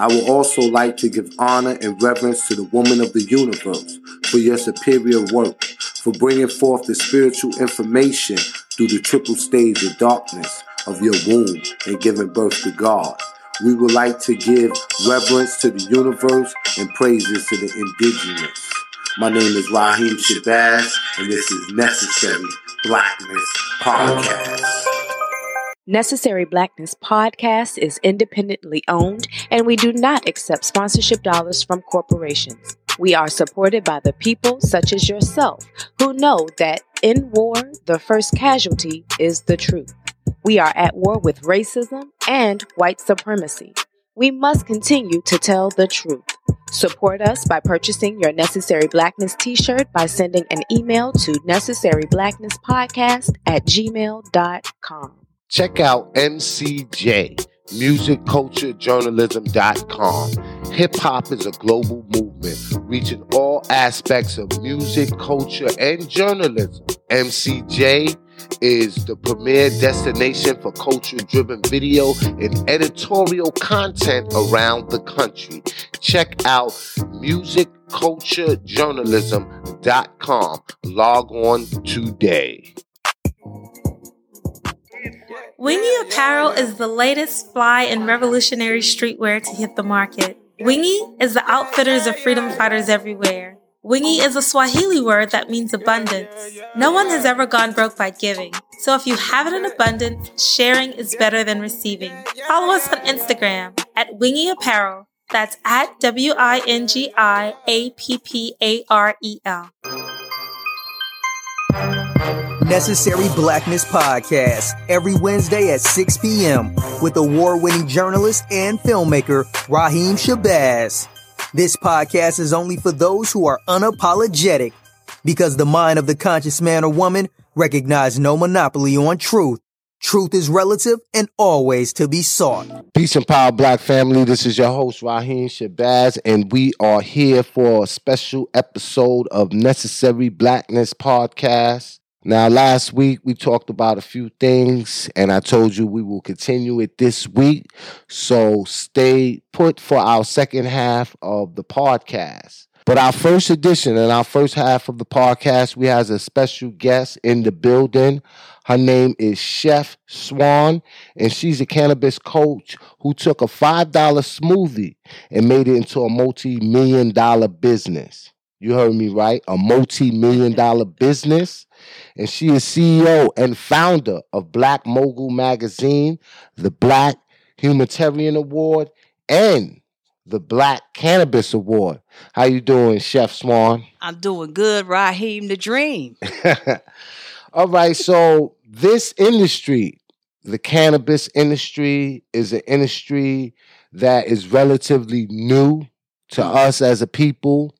I would also like to give honor and reverence to the woman of the universe for your superior work, for bringing forth the spiritual information through the triple stage of darkness of your womb and giving birth to God. We would like to give reverence to the universe and praises to the indigenous. My name is Rahiem Shabazz, and this is Necessary Blackness Podcast. Necessary Blackness Podcast is independently owned, and we do not accept sponsorship dollars from corporations. We are supported by the people such as yourself who know that in war, the first casualty is the truth. We are at war with racism and white supremacy. We must continue to tell the truth. Support us by purchasing your Necessary Blackness t shirt by sending an email to necessaryblacknesspodcast at gmail.com. Check out MCJ, musicculturejournalism.com. Hip hop is a global movement reaching all aspects of music, culture, and journalism. MCJ is the premier destination for culture driven video and editorial content around the country. Check out musicculturejournalism.com. Log on today. Wingi Apparel is the latest fly and revolutionary streetwear to hit the market. Wingi is the outfitters of freedom fighters everywhere. Wingi is a Swahili word that means abundance. No one has ever gone broke by giving. So if you have it in abundance, sharing is better than receiving. Follow us on Instagram at Wingi Apparel. That's at W I N G I A P P A R E L. Necessary Blackness Podcast every Wednesday at 6 p.m. with award winning journalist and filmmaker Rahiem Shabazz. This podcast is only for those who are unapologetic because the mind of the conscious man or woman recognize no monopoly on truth. Truth is relative and always to be sought. Peace and power, Black family. This is your host, Rahiem Shabazz, and we are here for a special episode of Necessary Blackness Podcast. Now, last week we talked about a few things, and I told you we will continue it this week. So stay put for our second half of the podcast. But our first edition and our first half of the podcast, we have a special guest in the building. Her name is Chef Swan, and she's a cannabis coach who took a $5 smoothie and made it into a multi million dollar business. You heard me right? A multi million dollar business and she is CEO and founder of Black Mogul Magazine, the Black Humanitarian Award, and the Black Cannabis Award. How you doing, Chef Swan? I'm doing good, Rahiem the Dream. All right, so this industry, the cannabis industry, is an industry that is relatively new to mm. us as a people.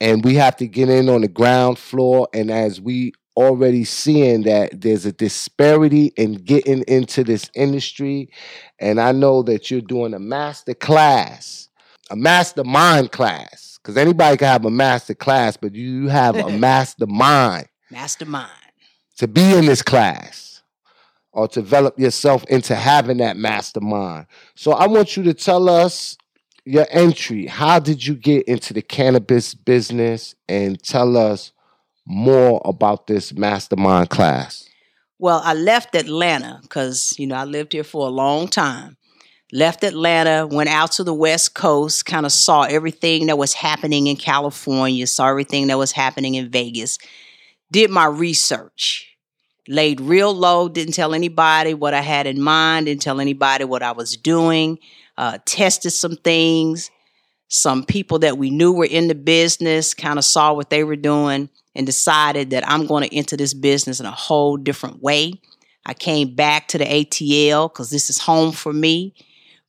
And we have to get in on the ground floor. And as we already seeing that there's a disparity in getting into this industry. And I know that you're doing a master class, a mastermind class, because anybody can have a master class, but you have a mastermind. Mastermind. To be in this class or develop yourself into having that mastermind. So I want you to tell us your entry. How did you get into the cannabis business? And tell us more about this mastermind class? Well, I left Atlanta because, you know, I lived here for a long time. Left Atlanta, went out to the West Coast, kind of saw everything that was happening in California, saw everything that was happening in Vegas, did my research, laid real low, didn't tell anybody what I had in mind, didn't tell anybody what I was doing, uh, tested some things. Some people that we knew were in the business kind of saw what they were doing and decided that I'm going to enter this business in a whole different way. I came back to the ATL because this is home for me.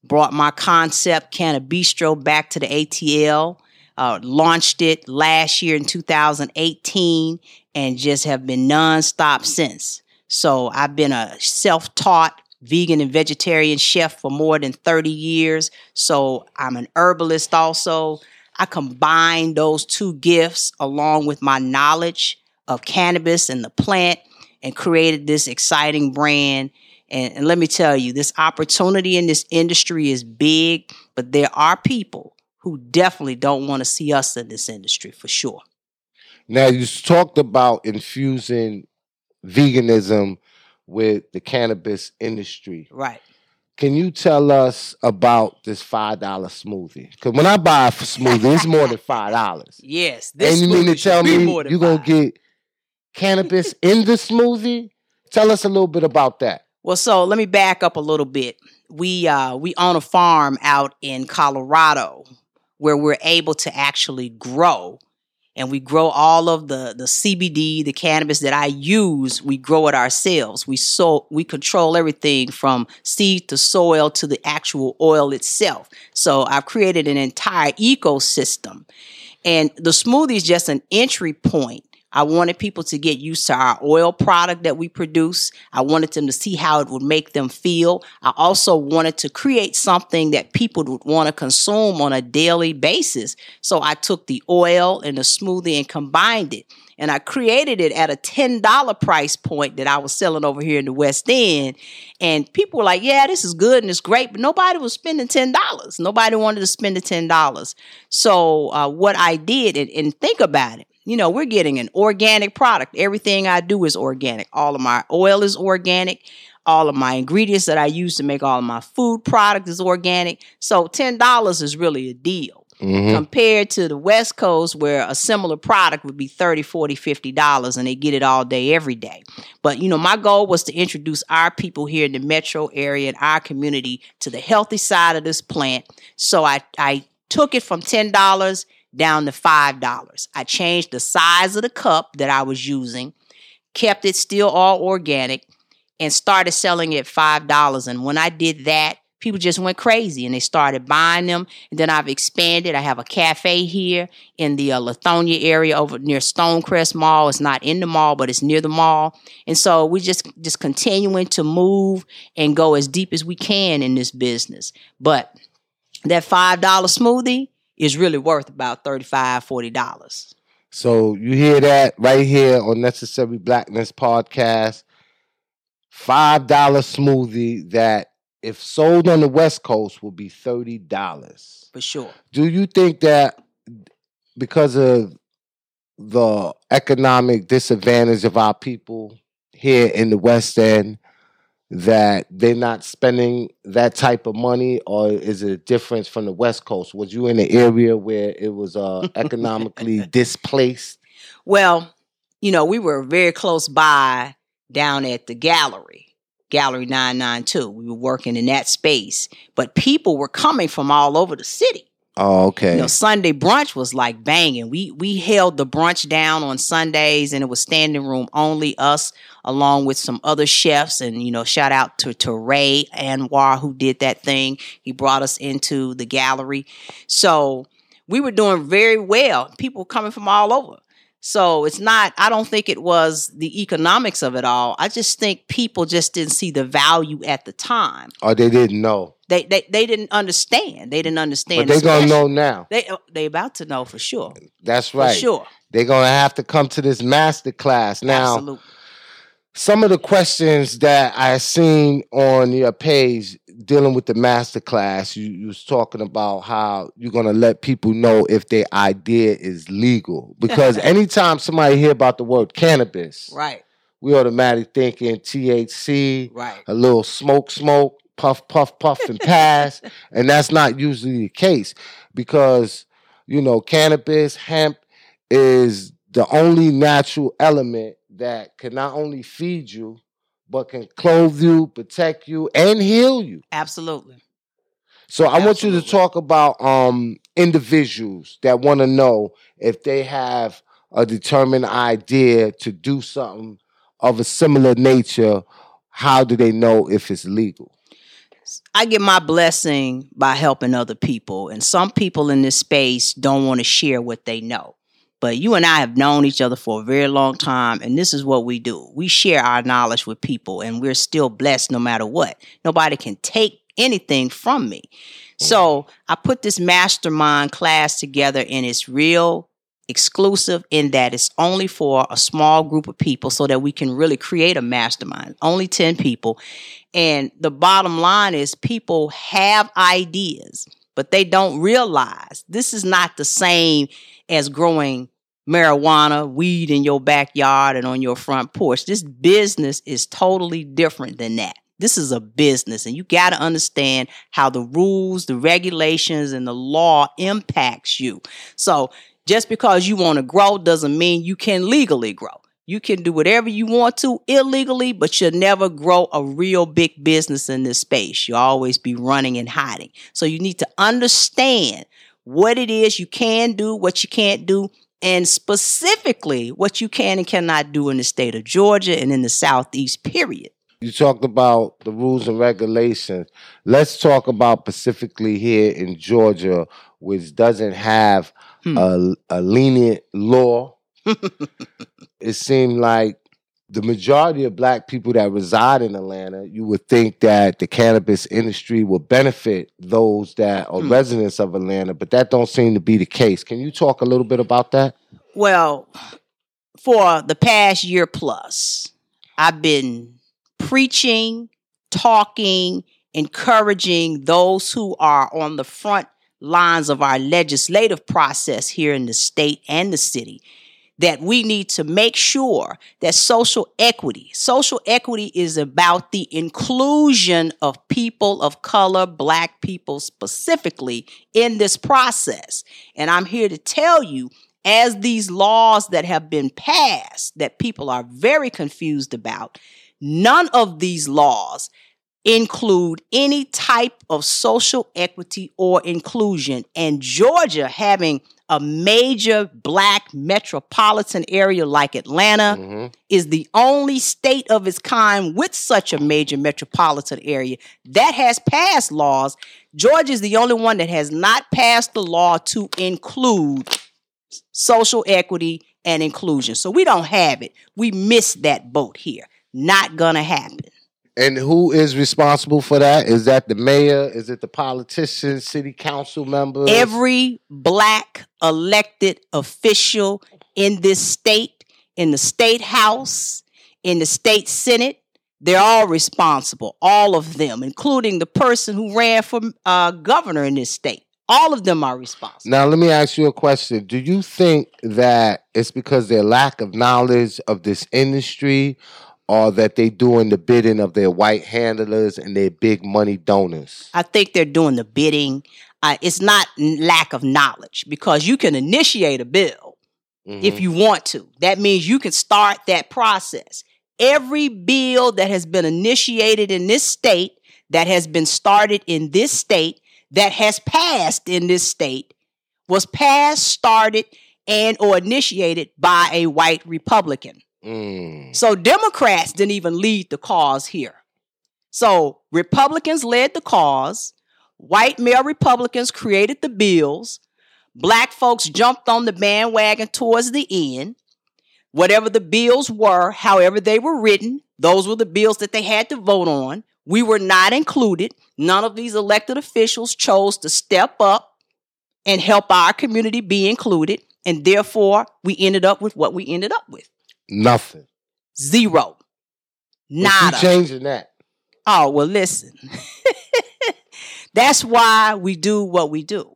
Brought my concept Canna Bistro back to the ATL. Uh, launched it last year in 2018 and just have been nonstop since. So I've been a self taught vegan and vegetarian chef for more than 30 years. So I'm an herbalist also. I combined those two gifts along with my knowledge of cannabis and the plant and created this exciting brand. And, and let me tell you, this opportunity in this industry is big, but there are people who definitely don't want to see us in this industry for sure. Now you talked about infusing veganism with the cannabis industry. Right. Can you tell us about this five dollar smoothie? Because when I buy a smoothie, it's more than five dollars. Yes. this And you mean to tell me you're gonna get cannabis in the smoothie? Tell us a little bit about that. Well, so let me back up a little bit. We uh, we own a farm out in Colorado where we're able to actually grow, and we grow all of the the CBD, the cannabis that I use. We grow it ourselves. We so we control everything from seed to soil to the actual oil itself. So I've created an entire ecosystem, and the smoothie is just an entry point. I wanted people to get used to our oil product that we produce. I wanted them to see how it would make them feel. I also wanted to create something that people would want to consume on a daily basis. So I took the oil and the smoothie and combined it. And I created it at a $10 price point that I was selling over here in the West End. And people were like, yeah, this is good and it's great, but nobody was spending $10. Nobody wanted to spend the $10. So uh, what I did, and, and think about it, you know, we're getting an organic product. Everything I do is organic. All of my oil is organic. All of my ingredients that I use to make all of my food product is organic. So $10 is really a deal Mhm. compared to the West Coast where a similar product would be 30, 40, 50 dollars and they get it all day every day. But you know, my goal was to introduce our people here in the metro area and our community to the healthy side of this plant. So I I took it from $10 down to $5. I changed the size of the cup that I was using, kept it still all organic, and started selling it $5. And when I did that, people just went crazy and they started buying them. And then I've expanded. I have a cafe here in the uh, Lithonia area over near Stonecrest Mall. It's not in the mall, but it's near the mall. And so we're just just continuing to move and go as deep as we can in this business. But that $5 smoothie is really worth about $35, $40. So you hear that right here on Necessary Blackness podcast. Five dollar smoothie that, if sold on the West Coast, will be thirty dollars. For sure. Do you think that because of the economic disadvantage of our people here in the West End, that they're not spending that type of money, or is it a difference from the West Coast? Was you in an area where it was uh, economically displaced? Well, you know, we were very close by down at the gallery, Gallery 992. We were working in that space, but people were coming from all over the city. Oh, okay. You know, Sunday brunch was like banging. We we held the brunch down on Sundays and it was standing room only, us along with some other chefs. And, you know, shout out to, to Ray Anwar who did that thing. He brought us into the gallery. So we were doing very well. People coming from all over. So it's not, I don't think it was the economics of it all. I just think people just didn't see the value at the time. or they didn't know, They they, they didn't understand. They didn't understand. but they're gonna know now. They they about to know for sure. That's For right. sure. They're gonna have to come to this master class now. Absolutely. some of the questions that I seen on your page dealing with the master class, you, you was talking about how you're gonna let people know if their idea is legal. Because anytime somebody hear about the word cannabis, Right. we automatically thinking THC, Right. a little smoke, smoke, puff, puff, puff, and pass. and that's not usually the case because, you know, cannabis, hemp is the only natural element that can not only feed you, but can clothe you, protect you, and heal you. Absolutely. So I want you to talk about um, individuals that want to know if they have a determined idea to do something of a similar nature. How do they know if it's legal? I get my blessing by helping other people. And some people in this space don't want to share what they know. But you and I have known each other for a very long time, and this is what we do. We share our knowledge with people, and we're still blessed no matter what. Nobody can take anything from me. Mm. So I put this mastermind class together, and it's real exclusive in that it's only for a small group of people so that we can really create a mastermind. Only 10 people. And the bottom line is people have ideas, but they don't realize this is not the same as growing marijuana, weed in your backyard and on your front porch. This business is totally different than that. This is a business and you got to understand how the rules, the regulations and the law impacts you. So just because you want to grow doesn't mean you can legally grow. You can do whatever you want to illegally, but you'll never grow a real big business in this space. You'll always be running and hiding. So you need to understand what it is you can do, what you can't do, and specifically what you can and cannot do in the state of Georgia and in the Southeast, period. You talked about the rules and regulations. Let's talk about specifically here in Georgia, which doesn't have hmm. a, a lenient law. it seemed like the majority of black people that reside in Atlanta, you would think that the cannabis industry would benefit those that are hmm. residents of Atlanta, but that don't seem to be the case. Can you talk a little bit about that? Well, for the past year plus, I've been preaching, talking, encouraging those who are on the front lines of our legislative process here in the state and the city that we need to make sure that social equity, social equity is about the inclusion of people of color, black people specifically in this process. And I'm here to tell you as these laws that have been passed that people are very confused about, none of these laws include any type of social equity or inclusion. And Georgia having a major black metropolitan area like Atlanta mm-hmm. is the only state of its kind with such a major metropolitan area that has passed laws. Georgia is the only one that has not passed the law to include social equity and inclusion. So we don't have it. We missed that boat here. Not gonna happen. And who is responsible for that? Is that the mayor? Is it the politicians, city council members? Every black elected official in this state, in the state house, in the state senate, they're all responsible. All of them, including the person who ran for uh, governor in this state. All of them are responsible. Now, let me ask you a question. Do you think that it's because their lack of knowledge of this industry or that they doing the bidding of their white handlers and their big money donors? I think they're doing the bidding. Uh, it's not lack of knowledge because you can initiate a bill mm-hmm. if you want to. That means you can start that process. Every bill that has been initiated in this state, that has been started in this state, that has passed in this state was passed, started, and or initiated by a white Republican. Mm. So Democrats didn't even lead the cause here. So Republicans led the cause. White male Republicans created the bills. Black folks jumped on the bandwagon towards the end. Whatever the bills were, however they were written, those were the bills that they had to vote on. We were not included. None of these elected officials chose to step up and help our community be included. And therefore, we ended up with what we ended up with. Nothing. Zero. Nada. changing that. Oh, well, listen. That's why we do what we do.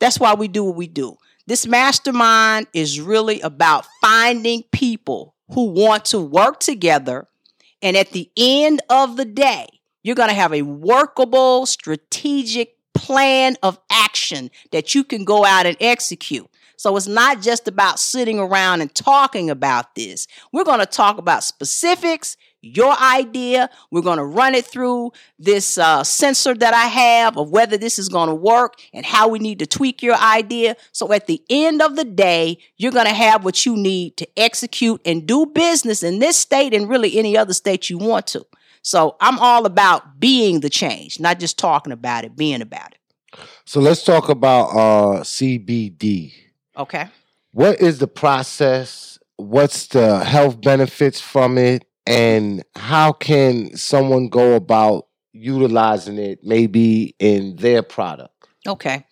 That's why we do what we do. This mastermind is really about finding people who want to work together and at the end of the day, you're going to have a workable, strategic plan of action that you can go out and execute. So it's not just about sitting around and talking about this. We're going to talk about specifics, your idea. We're going to run it through this uh, sensor that I have of whether this is going to work and how we need to tweak your idea. So at the end of the day, you're going to have what you need to execute and do business in this state and really any other state you want to. So I'm all about being the change, not just talking about it, being about it. So let's talk about uh, CBD. Okay. What is the process? What's the health benefits from it? And how can someone go about utilizing it maybe in their product? Okay.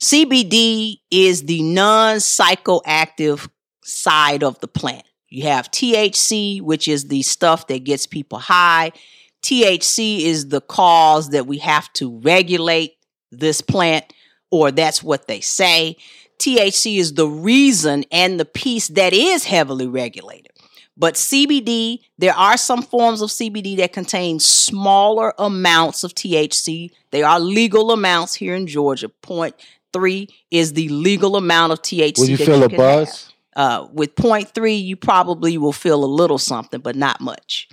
CBD is the non psychoactive side of the plant. You have THC, which is the stuff that gets people high. THC is the cause that we have to regulate this plant, or that's what they say. THC is the reason and the piece that is heavily regulated. But CBD, there are some forms of CBD that contain smaller amounts of THC. They are legal amounts here in Georgia. Point three is the legal amount of THC. Will you feel you a buzz? Uh, with point three, you probably will feel a little something, but not much.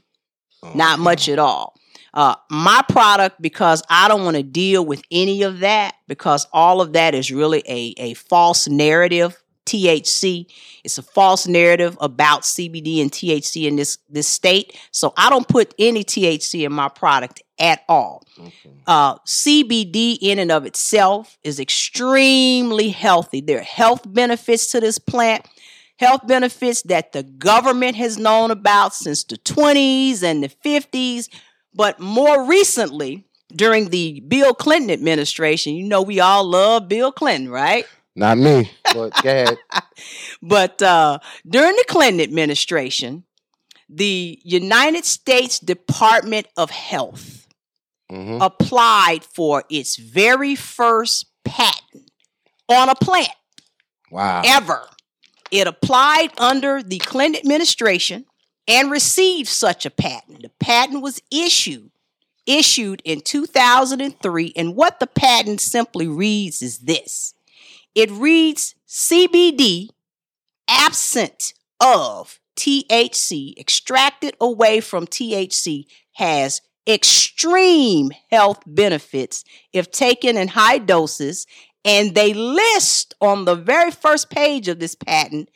Not much at all. Uh, my product, because I don't want to deal with any of that, because all of that is really a, a false narrative. THC, it's a false narrative about CBD and THC in this this state. So I don't put any THC in my product at all. Uh, CBD in and of itself is extremely healthy. There are health benefits to this plant health benefits that the government has known about since the 20s and the 50s. But more recently, during the Bill Clinton administration, you know, we all love Bill Clinton, right? Not me, but go ahead. But uh, during the Clinton administration, the United States Department of Health Mhm. applied for its very first patent on a plant Wow. ever. It applied under the Clinton administration and received such a patent. The patent was issued issued in 2003 and what the patent simply reads is this. It reads CBD absent of THC extracted away from THC has extreme health benefits if taken in high doses and they list on the very first page of this patent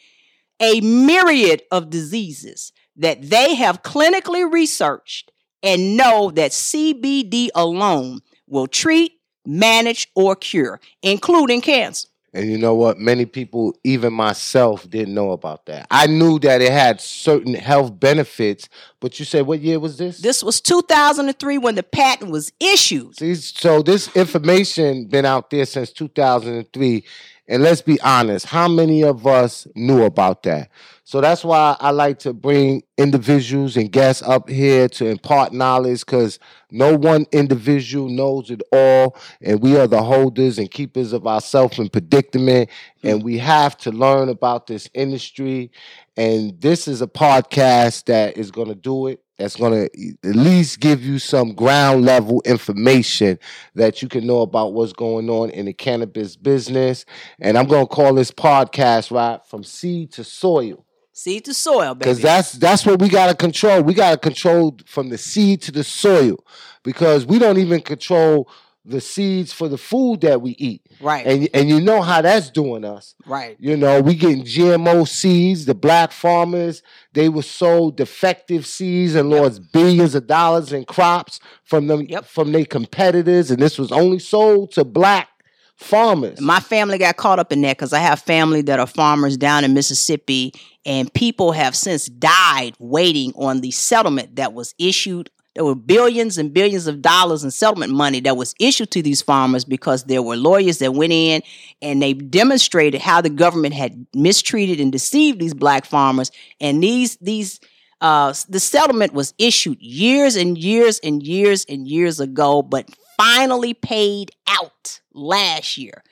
a myriad of diseases that they have clinically researched and know that CBD alone will treat, manage, or cure, including cancer. And you know what? Many people, even myself, didn't know about that. I knew that it had certain health benefits, but you said what year was this? This was 2003 when the patent was issued. See, so this information been out there since 2003 and let's be honest how many of us knew about that so that's why i like to bring individuals and guests up here to impart knowledge because no one individual knows it all and we are the holders and keepers of ourselves in predicament hmm. and we have to learn about this industry. And this is a podcast that is going to do it that's going to at least give you some ground level information that you can know about what's going on in the cannabis business. And I'm going to call this podcast right from seed to soil Seed to soil, baby. because that's that's what we got to control. We got to control from the seed to the soil because we don't even control the seeds for the food that we eat. right, And and you know how that's doing us. right. You know, we getting GMO seeds. The black farmers, they were sold defective seeds and lost billions of dollars in crops from them Yep. from their competitors. And this was only sold to black farmers. My family got caught up in that because I have family that are farmers down in Mississippi, and people have since died waiting on the settlement that was issued. There were billions and billions of dollars in settlement money that was issued to these farmers because there were lawyers that went in and they demonstrated how the government had mistreated and deceived these black farmers. And these these uh, the settlement was issued years and years and years and years ago, but finally paid out last year.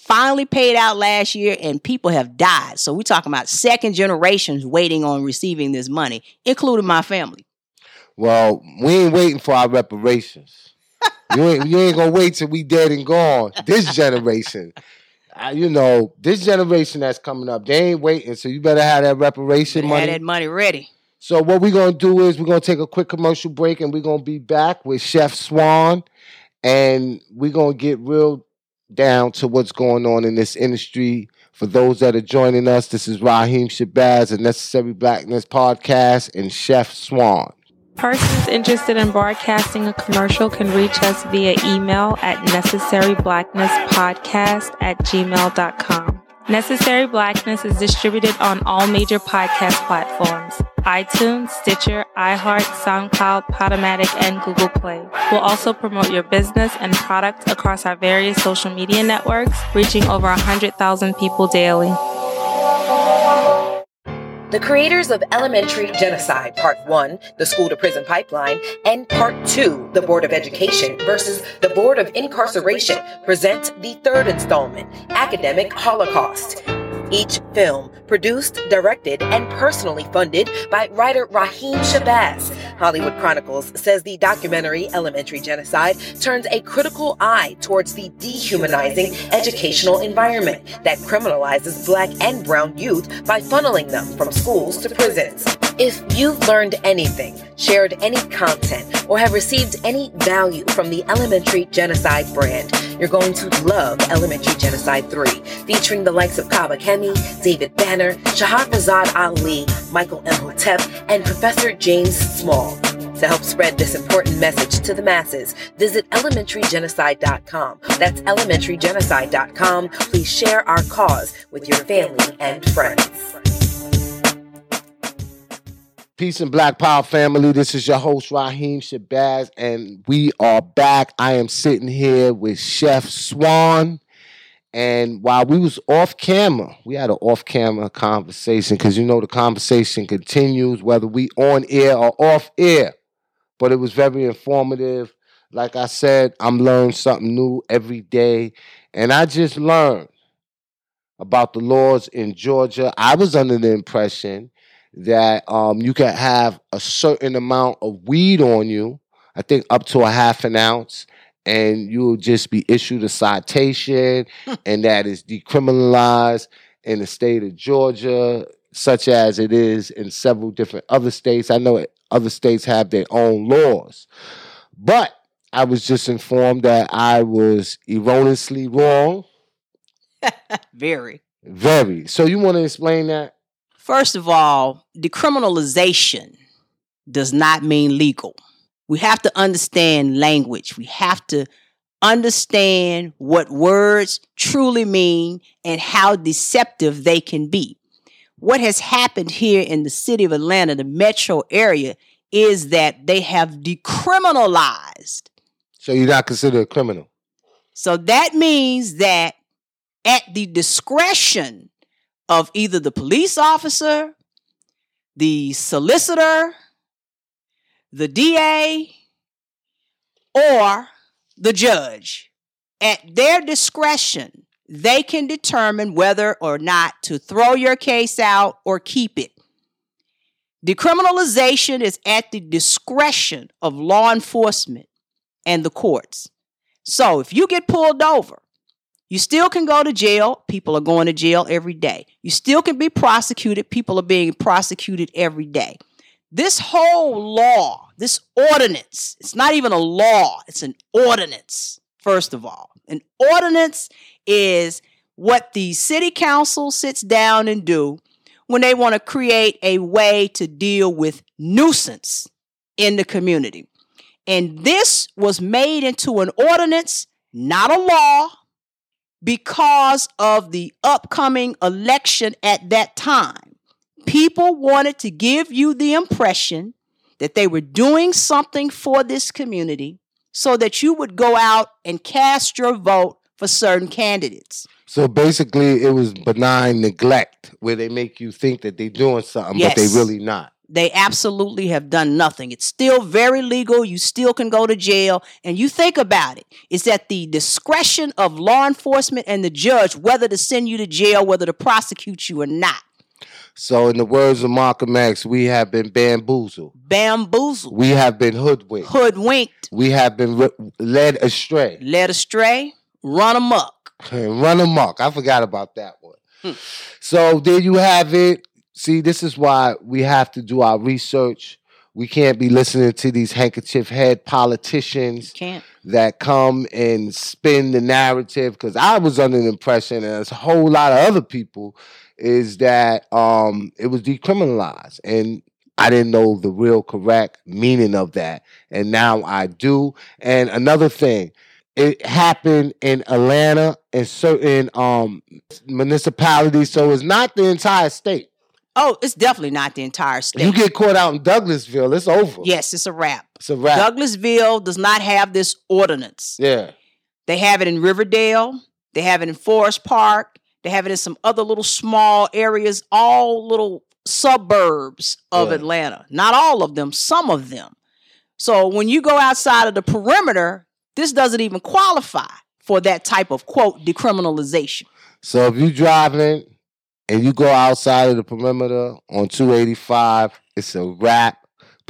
Finally paid out last year, and people have died. So we're talking about second generations waiting on receiving this money, including my family. well, we ain't waiting for our reparations. you ain't you ain't gonna wait till we dead and gone. This generation. Uh, you know, this generation that's coming up, they ain't waiting. So you better have that reparation money. had that money ready. So what we're gonna do is we're gonna take a quick commercial break and we're gonna be back with Chef Swan and we're gonna get real down to what's going on in this industry. For those that are joining us, this is Rahiem Shabazz, a Necessary Blackness podcast, and Chef Swan. Persons interested in broadcasting a commercial can reach us via email at necessaryblacknesspodcast at gmail.com. Necessary Blackness is distributed on all major podcast platforms iTunes, Stitcher, iHeart, SoundCloud, Podomatic, and Google Play. We'll also promote your business and product across our various social media networks, reaching over 100,000 people daily. The creators of Elementary Genocide Part 1, The School to Prison Pipeline, and Part 2, The Board of Education versus the Board of Incarceration present the third installment, Academic Holocaust. Each film produced, directed, and personally funded by writer Rahiem Shabazz. Hollywood Chronicles says the documentary Elementary Genocide turns a critical eye towards the dehumanizing educational environment that criminalizes black and brown youth by funneling them from schools to prisons. If you've learned anything, shared any content, or have received any value from the Elementary Genocide brand, you're going to love Elementary Genocide 3, featuring the likes of Kaba Kamene, David Banner, Shahar Shahrazad Ali, Michael Imhotep, and Professor James Small. To help spread this important message to the masses, visit elementarygenocide.com. That's elementarygenocide.com. Please share our cause with your family and friends. Peace and Black Power family. This is your host, Rahiem Shabazz, and we are back. I am sitting here with Chef Swan. And while we was off camera, we had an off camera conversation because you know the conversation continues whether we on air or off air. But it was very informative. Like I said, I'm learning something new every day. And I just learned about the laws in Georgia. I was under the impression that um, you can have a certain amount of weed on you, I think up to a half an ounce, and you'll just be issued a citation, and that is decriminalized in the state of Georgia, such as it is in several different other states. I know other states have their own laws, but I was just informed that I was erroneously wrong. Very. Very. So you want to explain that? First of all, decriminalization does not mean legal. We have to understand language. We have to understand what words truly mean and how deceptive they can be. What has happened here in the city of Atlanta, the metro area, is that they have decriminalized. So you're not considered a criminal. So that means that at the discretion of either the police officer, the solicitor, the DA, or the judge. At their discretion, they can determine whether or not to throw your case out or keep it. Decriminalization is at the discretion of law enforcement and the courts. So if you get pulled over, you still can go to jail. People are going to jail every day. You still can be prosecuted. People are being prosecuted every day. This whole law, this ordinance, it's not even a law, it's an ordinance, first of all. An ordinance is what the city council sits down and do when they want to create a way to deal with nuisance in the community. And this was made into an ordinance, not a law, because of the upcoming election at that time. People wanted to give you the impression that they were doing something for this community so that you would go out and cast your vote for certain candidates. So basically, it was benign neglect where they make you think that they're doing something, Yes. but they really not. They absolutely have done nothing. It's still very legal. You still can go to jail. And you think about it, it's at the discretion of law enforcement and the judge whether to send you to jail, whether to prosecute you or not. So, in the words of Malcolm X, we have been bamboozled. Bamboozled, We have been hoodwinked. hoodwinked, We have been ri- led astray. led astray, run amok. Run amok. I forgot about that one. Hmm. So there you have it. See, this is why we have to do our research. We can't be listening to these handkerchief head politicians Can't. that come and spin the narrative. Because I was under the impression, and there's a whole lot of other people, is that um, it was decriminalized. And I didn't know the real correct meaning of that. And now I do. And another thing, it happened in Atlanta and certain um, municipalities. So it's not the entire state. Oh, it's definitely not the entire state. You get caught out in Douglasville, it's over. yes, it's a wrap. It's a wrap. Douglasville does not have this ordinance. yeah. They have it in Riverdale. They have it in Forest Park. They have it in some other little small areas, all little suburbs of Yeah. Atlanta. Not all of them, some of them. So when you go outside of the perimeter, this doesn't even qualify for that type of quote decriminalization. So if you're driving and you go outside of the perimeter on 285, it's a wrap.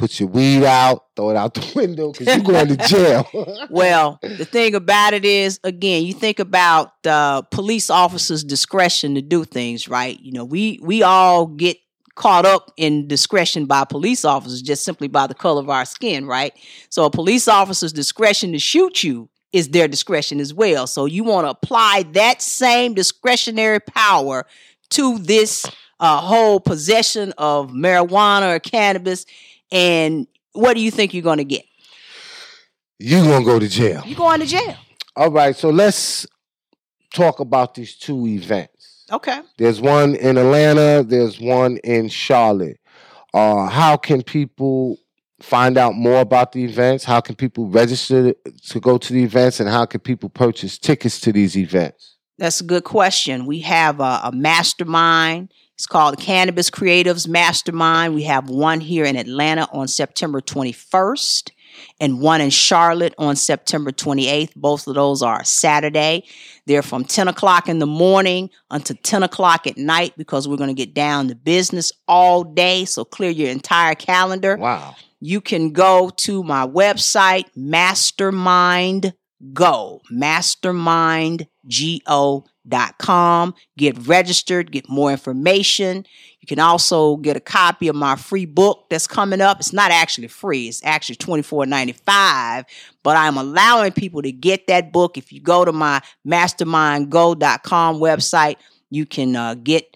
Put your weed out, throw it out the window because you're going to jail. Well, the thing about it is, again, you think about uh, police officers' discretion to do things, right? You know, we we all get caught up in discretion by police officers just simply by the color of our skin, right? So a police officer's discretion to shoot you is their discretion as well. So you want to apply that same discretionary power to this uh, whole possession of marijuana or cannabis, and what do you think you're going to get? you're going to go to jail. You're going to jail. All right, so let's talk about these two events. Okay. There's one in Atlanta, there's one in Charlotte. Uh, how can people find out more about the events? How can people register to go to the events? And how can people purchase tickets to these events? That's a good question. We have a, a mastermind. It's called Cannabis Creatives Mastermind. We have one here in Atlanta on September 21st and one in Charlotte on September 28th. Both of those are Saturday. They're from 10 o'clock in the morning until 10 o'clock at night because we're going to get down to business all day. So clear your entire calendar Wow. you can go to my website, Mastermind Go, Mastermind Go, mastermindgo.com. Get registered, get more information. You can also get a copy of my free book that's coming up. It's not actually free, it's actually $24.95, but I'm allowing people to get that book. If you go to my mastermindgo.com website, you can uh, get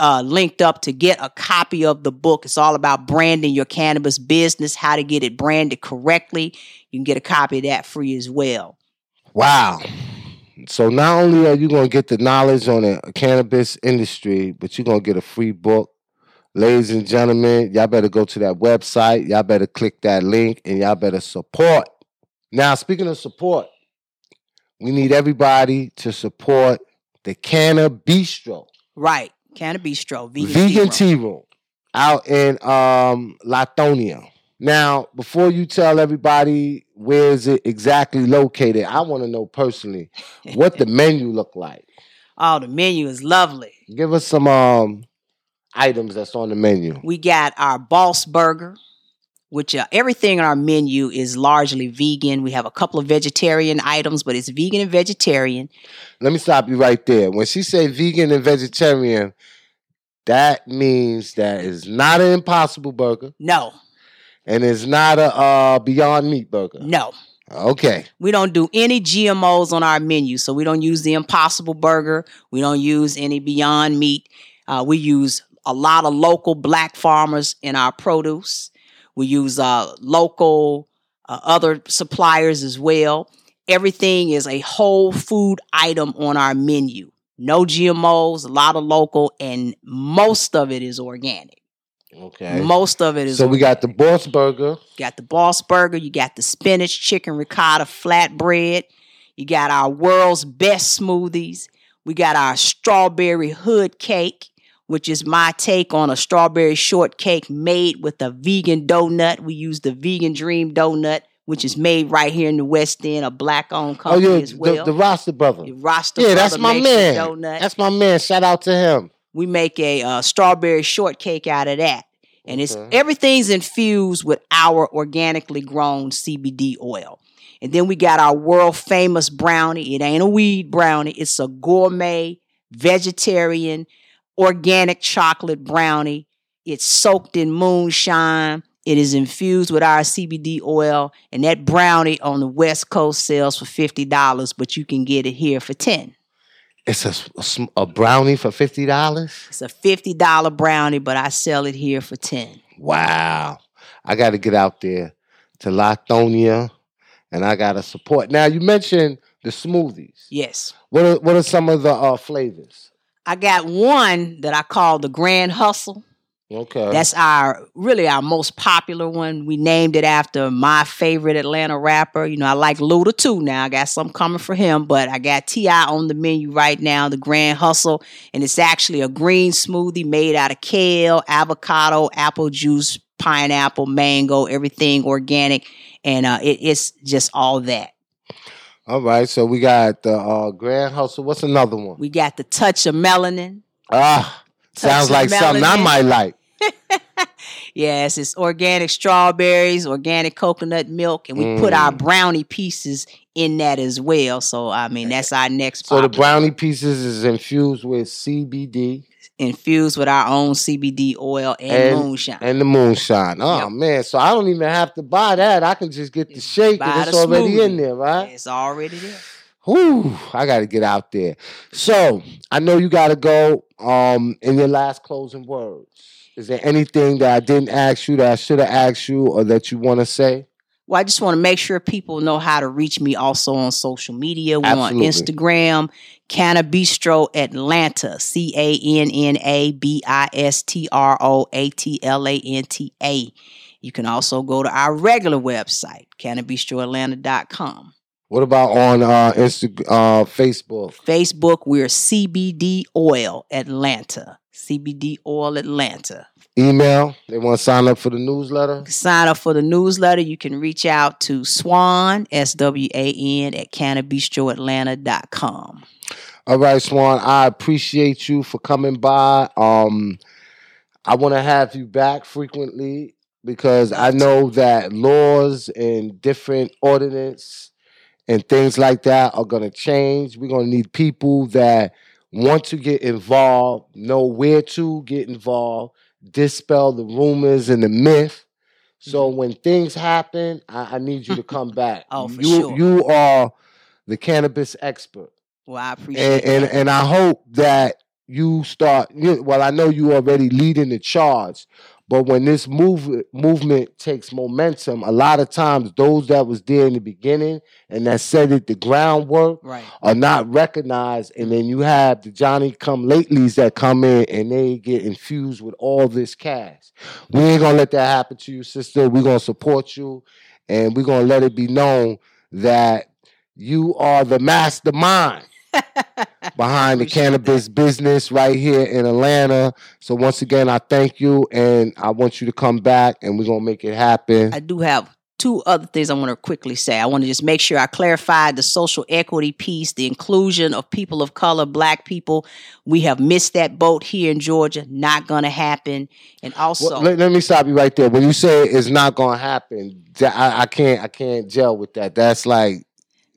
uh, linked up to get a copy of the book. It's all about branding your cannabis business, how to get it branded correctly. You can get a copy of that free as well. Wow. So not only are you going to get the knowledge on the cannabis industry, but you're going to get a free book. Ladies and gentlemen, y'all better go to that website. Y'all better click that link and y'all better support. Now, speaking of support, we need everybody to support the Canna Bistro, Right. Canna Bistro, vegan, vegan tea room. tea room out in um Lithonia. Now, before you tell everybody where is it exactly located, I want to know personally what the menu look like. Oh, the menu is lovely. Give us some um items that's on the menu. We got our Boss Burger, which uh, everything on our menu is largely vegan. We have a couple of vegetarian items, but it's vegan and vegetarian. Let me stop you right there. When she say vegan and vegetarian, that means that it's not an impossible burger No, and it's not a uh, beyond meat burger. no. Okay. We don't do any GMOs on our menu. So we don't use the Impossible Burger. We don't use any Beyond Meat. Uh, we use a lot of local black farmers in our produce. We use uh, local uh, other suppliers as well. Everything is a whole food item on our menu. No GMOs, a lot of local, and most of it is organic. Okay. Most of it is So we got the Boss Burger. got the Boss Burger, you got the spinach chicken ricotta flatbread, you got our world's best smoothies, we got our strawberry hood cake, which is my take on a strawberry shortcake made with a vegan donut. We use the vegan dream donut, which is made right here in the West End, a black owned Oh company yeah, as well. the, the roster brother. The roster Yeah, that's my man. Donut That's my man. Shout out to him. we make a uh, strawberry shortcake out of that and it's mm-hmm. everything's infused with our organically grown cbd oil. And then we got our world famous brownie. It ain't a weed brownie. It's a gourmet vegetarian organic chocolate brownie. It's soaked in moonshine. It is infused with our CBD oil, and that brownie on the West Coast sells for fifty dollars, but you can get it here for ten. It's a, s- a sm- a brownie for fifty dollars. It's a fifty dollar brownie, but I sell it here for ten. Wow. I got to get out there to Lithonia, and I got to support. Now you mentioned the smoothies. Yes. What are what are some of the uh, flavors? I got one that I call the Grand Hustle. Okay. That's our really our most popular one. We named it after my favorite Atlanta rapper. You know, I like Luda too now. I got some coming for him, but I got T.I. on the menu right now, the Grand Hustle, and it's actually a green smoothie made out of kale, avocado, apple juice, pineapple, mango, everything organic, and uh, it, it's just all that. All right. So we got the uh, Grand Hustle. What's another one? We got the touch of melanin. Ah, sounds of like something I might like. Yes, it's organic strawberries, organic coconut milk, and we put our Mm. brownie pieces in that as well. So I mean, that's our next. So the brownie pieces is infused with CBD infused with our own CBD oil and, moonshine. and the moonshine. Oh Yep. man, so I don't even have to buy that. I can just get the shake Buy and it's already in there, right? it's already there. Whew, I got to get out there. So I know you got to go. Um, in your last closing words, is there anything that I didn't ask you that I should have asked you, or that you want to say? Well, I just want to make sure people know how to reach me also on social media. We're Absolutely. on Instagram, Cannabistro Atlanta, C A N N A B I S T R O A T L A N T A. You can also go to our regular website, cannabistroatlanta.com. What about on uh, Insta, uh, Facebook? Facebook, we're CBD Oil Atlanta. CBD Oil Atlanta. Email? They want to sign up for the newsletter? sign up for the newsletter, you can reach out to Swan, S W A N, at cannabistroatlanta.com. All right, Swan. I appreciate you for coming by. Um, I want to have you back frequently because I know that laws and different ordinance and things like that are going to change. We're going to need people that want to get involved, know where to get involved, dispel the rumors and the myth. So mm-hmm. when things happen, I, I need you to come back. Oh, for you, sure. You are the cannabis expert Well, I appreciate and and, and I hope that you start. You, well, I know you already leading the charge, but when this move movement takes momentum, a lot of times those that was there in the beginning and that set it the groundwork right. are not recognized, and then you have the Johnny come latelys that come in and they get infused with all this cash. We ain't gonna let that happen to you, sister. We're gonna support you, and we're gonna let it be known that you are the mastermind behind the cannabis business right here in Atlanta. So once again, I thank you, and I want you to come back, and we're gonna make it happen. I do have two other things I want to quickly say. I want to just make sure I clarified the social equity piece, the inclusion of people of color, black people. We have missed that boat here in Georgia. Not going to happen. And also, Well, let, let me stop you right there. When you say it's not gonna happen, I, I can't I can't gel with that. That's like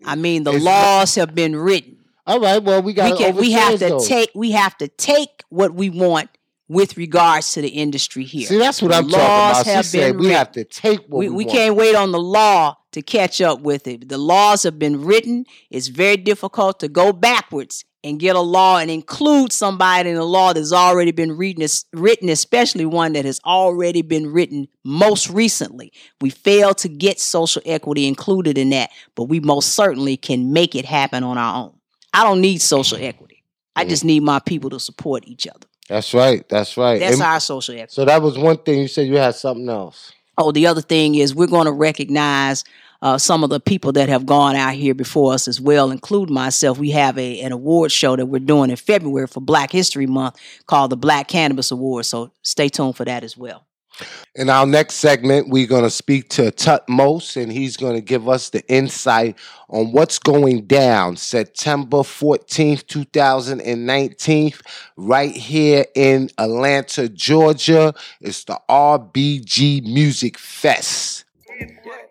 I mean, the laws have been written. All right. Well, we got we we have to take we have to take what we want with regards to the industry here. See, that's what The I'm talking about. She said we written. have to take what we, we, we can't wait on the law to catch up with it. The laws have been written. It's very difficult to go backwards and get a law and include somebody in a law that's already been written, written, especially one that has already been written most recently. We fail to get social equity included in that, but we most certainly can make it happen on our own. I don't need social equity. I just need my people to support each other. That's right. That's right. That's And- our social equity. so that was one thing. You said you had something else. Oh, the other thing is we're going to recognize uh, some of the people that have gone out here before us as well, including myself. We have a an award show that we're doing in February for Black History Month called the Black Cannabis Award. So stay tuned for that as well. In our next segment, we're going to speak to Tutmos, and he's going to give us the insight on what's going down September 14th, 2019, right here in Atlanta, Georgia. It's the RBG Music Fest.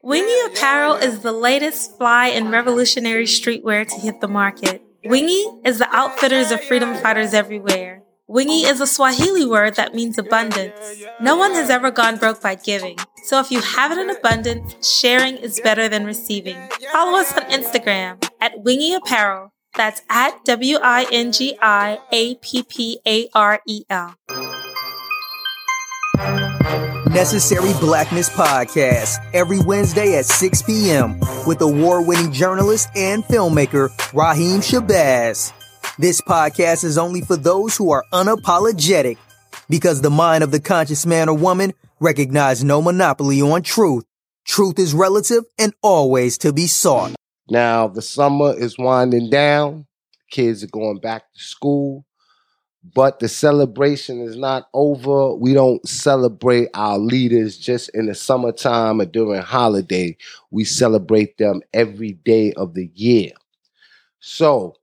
Wingi Apparel is the latest fly and revolutionary streetwear to hit the market. Wingi is the outfitters of freedom fighters everywhere. Wingi is a Swahili word that means abundance. No one has ever gone broke by giving. So if you have it in abundance, sharing is better than receiving. Follow us on Instagram at Wingi Apparel. That's at W I N G I A P P A R E L. Necessary Blackness Podcast every Wednesday at 6 p.m. with award winning journalist and filmmaker Rahiem Shabazz. This podcast is only for those who are unapologetic. Because the mind of the conscious man or woman recognize no monopoly on truth. Truth is relative and always to be sought. Now, the summer is winding down. Kids are going back to school. But the celebration is not over. We don't celebrate our leaders just in the summertime or during holiday. We celebrate them every day of the year. So,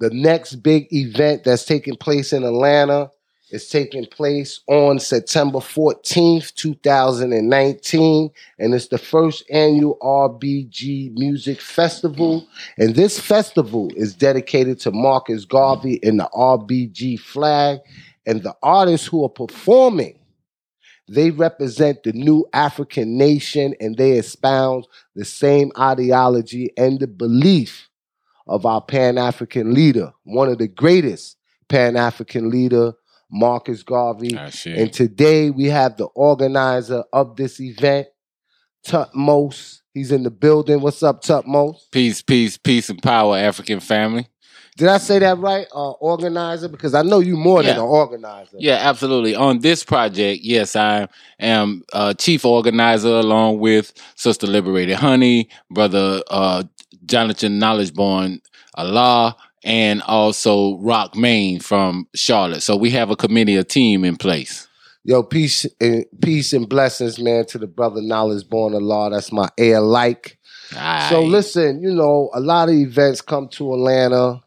the next big event that's taking place in Atlanta is taking place on September 14th, 2019, and it's the first annual RBG Music Festival. And this festival is dedicated to Marcus Garvey and the RBG flag. And the artists who are performing, they represent the new African nation and they espouse the same ideology and the belief of our Pan African leader, one of the greatest Pan African leader Marcus Garvey. And today we have the organizer of this event, Tutmos. He's in the building. What's up, Tutmos? Peace, peace, peace, and power, African family. Did I say that right? Uh, organizer? Because I know you more yeah. than an organizer. Yeah, absolutely. On this project, yes, I am uh, chief organizer along with Sister Liberated Honey, brother uh, Jonathan Knowledge Knowledgeborn Allah, and also Rock Main from Charlotte. So we have a committee, a team in place. Yo, peace and peace and blessings, man, to the brother Knowledge Born Allah. That's my air like. So listen, you know, a lot of events come to Atlanta,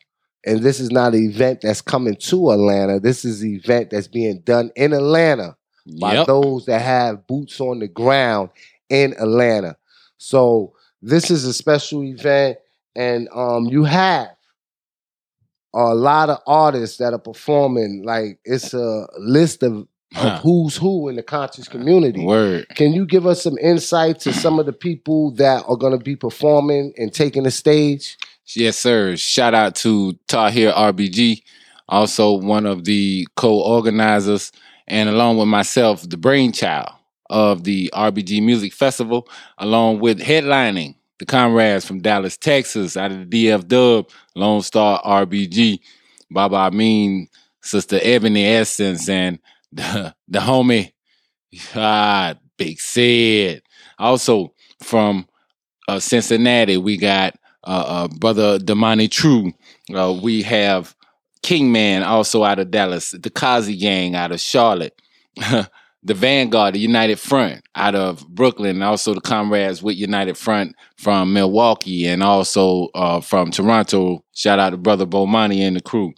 and this is not an event that's coming to Atlanta. This is an event that's being done in Atlanta by yep. those that have boots on the ground in Atlanta. So this is a special event, and um, you have a lot of artists that are performing. Like it's a list of, of who's who in the conscious community. Word. Can you give us some insight to some of the people that are going to be performing and taking the stage? Yes, sir. Shout out to Tahir RBG, also one of the co-organizers, and along with myself, the brainchild of the RBG Music Festival, along with headlining the comrades from Dallas, Texas, out of the DF Dub, Lone Star RBG, Baba Amin, Sister Ebony Essence, and the, the homie, ah, Big Sid. Also from uh, Cincinnati, we got uh, uh, Brother Damani True. Uh, we have Kingman, also out of Dallas, the Kazi Gang out of Charlotte. the Vanguard, the United Front out of Brooklyn, and also the comrades with United Front from Milwaukee and also uh, from Toronto. Shout out to Brother Bomani and the crew.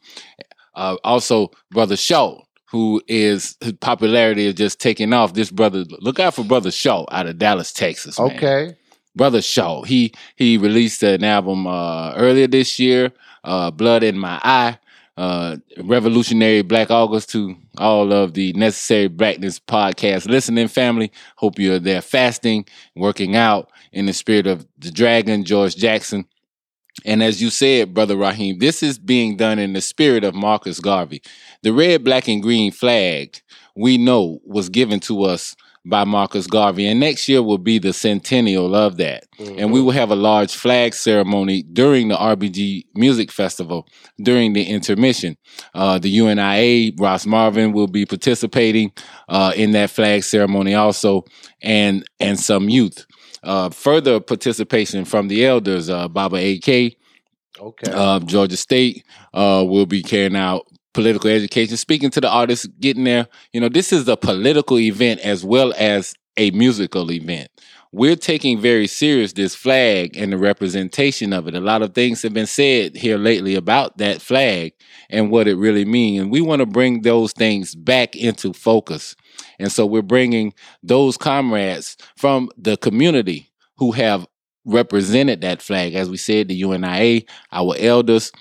Uh, also, Brother Shaw, who is his popularity is just taking off. This brother, look out for Brother Shaw out of Dallas, Texas. Man. Okay. Brother Shaw, he he released an album uh, earlier this year, uh, Blood in My Eye uh, revolutionary Black August to all of the Necessary Blackness podcast listening family. Hope you're there fasting, working out in the spirit of the dragon, George Jackson. And as you said, Brother Rahiem, this is being done in the spirit of Marcus Garvey. The red, black, and green flag we know was given to us by Marcus Garvey. And next year will be the centennial of that. Mm-hmm. And we will have a large flag ceremony during the RBG Music Festival during the intermission. Uh, the UNIA, Ross Marvin will be participating uh, in that flag ceremony also, and and some youth. Uh, further participation from the elders, uh, Baba AK, okay, uh, Georgia State uh, will be carrying out political education, speaking to the artists, getting there. You know, this is a political event as well as a musical event. We're taking very serious this flag and the representation of it. A lot of things have been said here lately about that flag and what it really means. And we want to bring those things back into focus. And so we're bringing those comrades from the community who have represented that flag. As we said, the UNIA, our elders,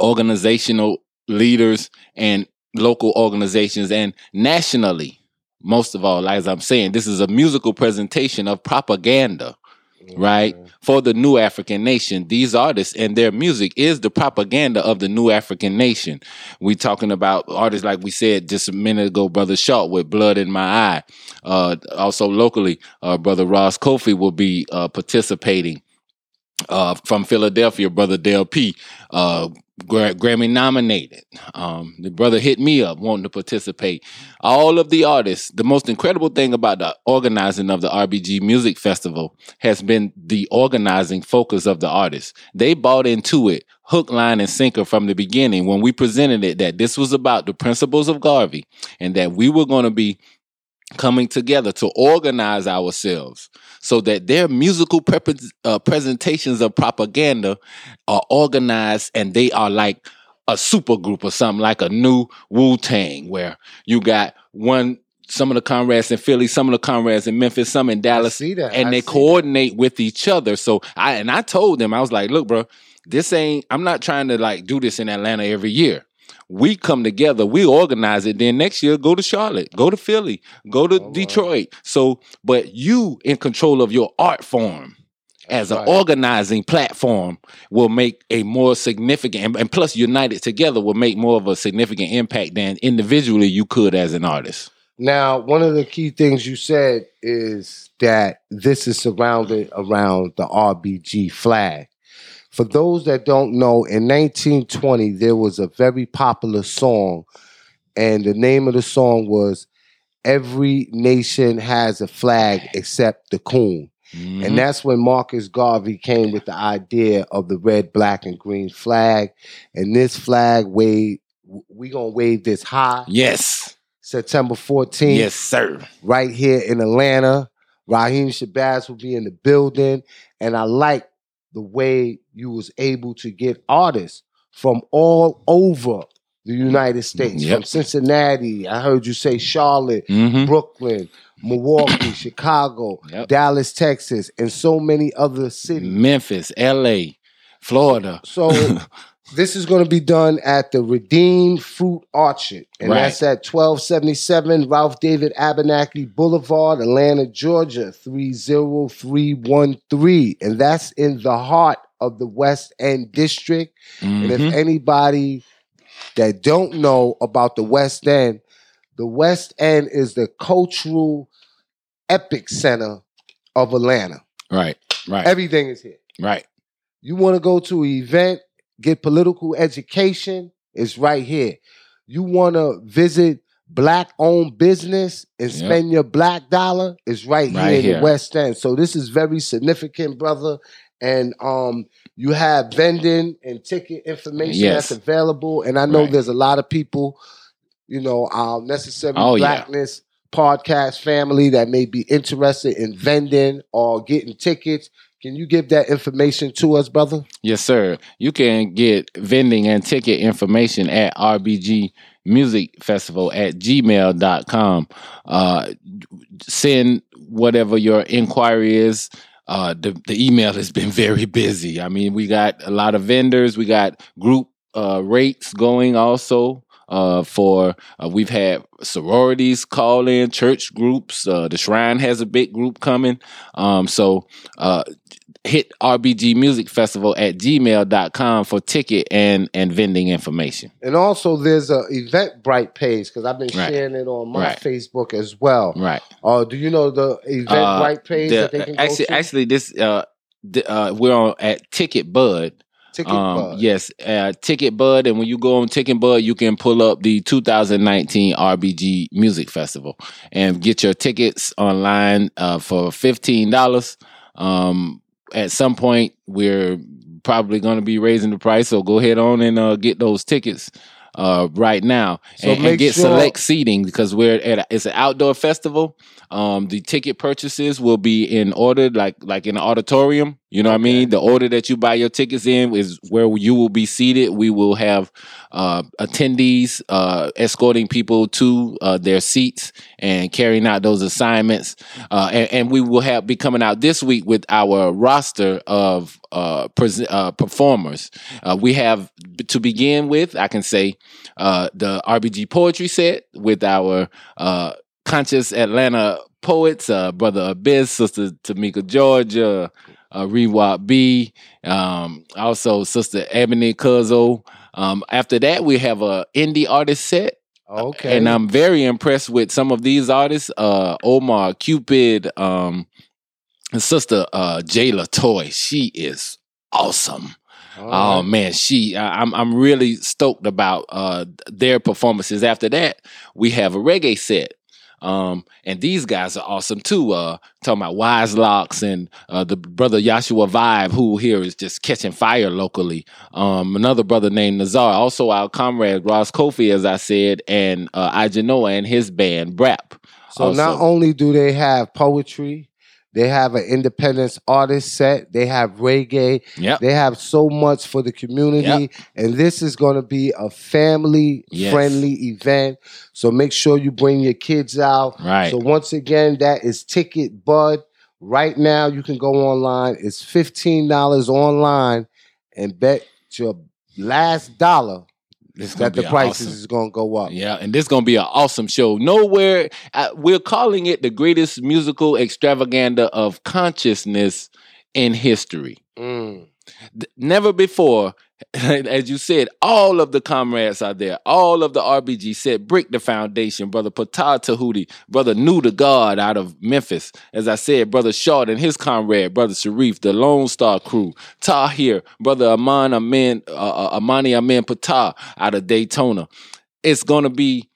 organizational leaders and local organizations and nationally most of all as i'm saying this is a musical presentation of propaganda mm-hmm. right for the new african nation. These artists and their music is the propaganda of the new african nation. We talking about artists like we said just a minute ago brother shaw with blood in my eye. Uh, also locally uh, brother ross kofi will be uh, participating uh, from Philadelphia, brother Del P, uh, Grammy nominated. Um, the brother hit me up wanting to participate. All of the artists, the most incredible thing about the organizing of the RBG Music Festival has been the organizing focus of the artists. They bought into it hook, line, and sinker from the beginning when we presented it that this was about the principles of Garvey and that we were going to be coming together to organize ourselves so that their musical prep- uh, presentations of propaganda are organized and they are like a super group or something like a new Wu Tang, where you got one. Some of the comrades in Philly, some of the comrades in Memphis, some in Dallas, that. and I they coordinate with each other. So I and I told them I was like, look, bro, this ain't. I'm not trying to like do this in Atlanta every year. We come together, we organize it. Then next year, go to Charlotte, go to Philly, go to Oh, wow. Detroit. So, but you in control of your art form as an Right. organizing platform will make a more significant and plus united together will make more of a significant impact than individually you could as an artist. Now, one of the key things you said is that this is surrounded around the RBG flag. For those that don't know, in 1920, there was a very popular song, and the name of the song was Every Nation Has a Flag Except the Coon. Mhm. And that's when Marcus Garvey came with the idea of the red, black, and green flag. And this flag wave, we gonna wave this high yes, September 14th yes, sir. right here in Atlanta. Rahiem Shabazz will be in the building. And I like the way you was able to get artists from all over the United States. Yep. From Cincinnati, I heard you say Charlotte, hmm Brooklyn, Milwaukee, Chicago, Yep. Dallas, Texas, and so many other cities. Memphis, L.A., Florida. So this is going to be done at the Redeemed Fruit Orchard, and Right. that's at 1277 Ralph David Abernathy Boulevard, Atlanta, Georgia 30313, and that's in the heart of the West End District. And if Mhm. anybody that don't know about the West End, the West End is the cultural epic center of Atlanta. Right, right, Everything is here. right. You want to go to an event, get political education, it's right here. You want to visit black owned business and Yep. spend your black dollar, it's right, Right here in the West End. So this is very significant, brother. And um, you have vending and ticket information Yes. that's available. And I know Right. there's a lot of people, you know, our necessary Oh, yeah. blackness podcast family that may be interested in vending or getting tickets. Can you give that information to us, brother? Yes, sir. You can get vending and ticket information at RBG Music Festival at gmail.com. Uh, send whatever your inquiry is. Uh, the, the email has been very busy. I mean, we got a lot of vendors, we got group uh, rates going also. Uh, for uh, we've had sororities call in, church groups. Uh, the Shrine has a big group coming. Um, so uh, hit RBG Music Festival at gmail.com for ticket and, and vending information. And also, there's a Eventbrite page because I've been Right. sharing it on my Right. Facebook as well. Right. Uh, do you know the Eventbrite page The- that they can actually, go to? actually, this uh, the, uh, we're on at Ticket Bud. Ticket Um, Bud. yes, uh, Ticket Bud, and when you go on Ticket Bud, you can pull up the 2019 RBG Music Festival and get your tickets online uh, for fifteen dollars. Um, at some point, we're probably going to be raising the price, so go ahead on and uh, get those tickets uh, right now So and, and get sure- select seating because we're at a, it's an outdoor festival. Um, the ticket purchases will be in order like like in an auditorium. You know what I mean? The order that you buy your tickets in is where you will be seated. We will have uh, attendees uh, escorting people to uh, their seats and carrying out those assignments. Uh, and, and we will have be coming out this week with our roster of uh, pres- uh, performers. Uh, we have to begin with. I can say uh, the RBG poetry set with our uh, conscious Atlanta poets, uh, brother Abyss, sister Tamika Georgia, uh, Rewap B, um, also sister Ebony Cuzzo. Um, after that, we have a indie artist set. okay. And I'm very impressed with some of these artists. Uh, Omar Cupid, um, sister uh, Jayla Toy. She is awesome. Oh right. man, she I- I'm I'm really stoked about uh their performances. After that, we have a reggae set. Um, and these guys are awesome too. Uh, talking about Wise Locks and uh, the brother Joshua Vibe, who here is just catching fire locally. Um, another brother named Nazar, also our comrade Ross Kofi, as I said, and uh, Ajanoa and his band Brap. So not only do they have poetry, they have an independence artist set, they have reggae, Yep. they have so much for the community, and this is going to be a family Yes. friendly event. So make sure you bring your kids out. Right. So once again, that is Ticket Bud. Right now, you can go online. It's fifteen dollars online, and bet your last dollar That the prices awesome. is going to go up. Yeah, and this is gonna be an awesome show. Nowhere, uh, we're calling it the greatest musical extravaganza of consciousness in history. Mm. Never before, as you said, all of the comrades are there. All of the RBG said, Brick the Foundation, Brother Patah Tahuti, Brother New the God out of Memphis. As I said, Brother Short and his comrade, Brother Sharif, the Lone Star crew. Tahir, Brother Aman Amin, uh, uh, Amani Amin Patah out of Daytona. It's going to be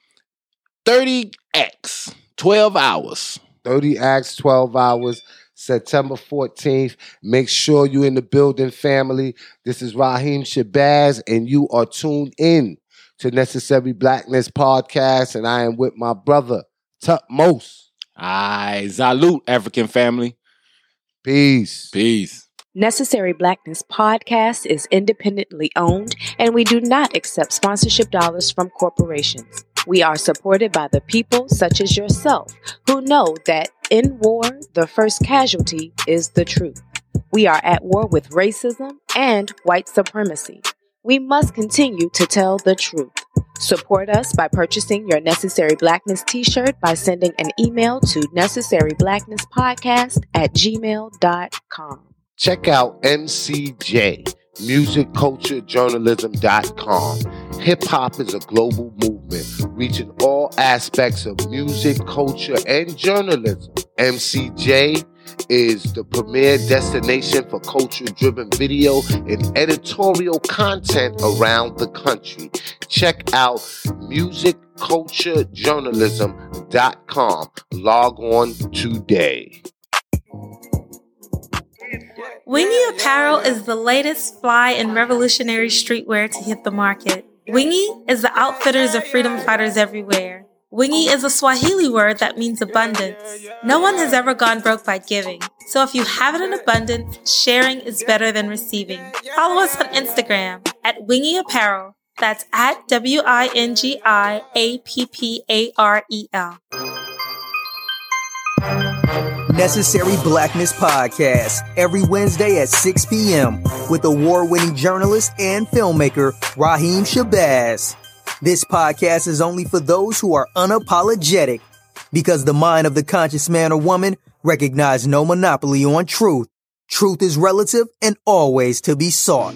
30 acts, 12 hours. 30 acts, 12 hours, September 14th. Make sure you're in the building, family. This is Rahiem Shabazz, and you are tuned in to Necessary Blackness Podcast, and I am with my brother, Tutmos. I salute African family. Peace. Peace. Necessary Blackness podcast is independently owned and we do not accept sponsorship dollars from corporations. We are supported by the people such as yourself who know that in war, the first casualty is the truth. We are at war with racism and white supremacy. We must continue to tell the truth. Support us by purchasing your Necessary Blackness t shirt by sending an email to necessaryblacknesspodcast at gmail.com. Check out MCJ, musicculturejournalism.com. Hip hop is a global movement reaching all aspects of music, culture, and journalism. MCJ is the premier destination for culture driven video and editorial content around the country. Check out musicculturejournalism.com. Log on today. Wingi Apparel is the latest fly and revolutionary streetwear to hit the market. Wingi is the outfitters of freedom fighters everywhere. Wingi is a Swahili word that means abundance. No one has ever gone broke by giving. So if you have it in abundance, sharing is better than receiving. Follow us on Instagram at Wingi Apparel. That's at W I N G I A P P A R E L. Necessary Blackness Podcast every Wednesday at 6 p.m. with award winning journalist and filmmaker Rahiem Shabazz. This podcast is only for those who are unapologetic because the mind of the conscious man or woman recognize no monopoly on truth. Truth is relative and always to be sought.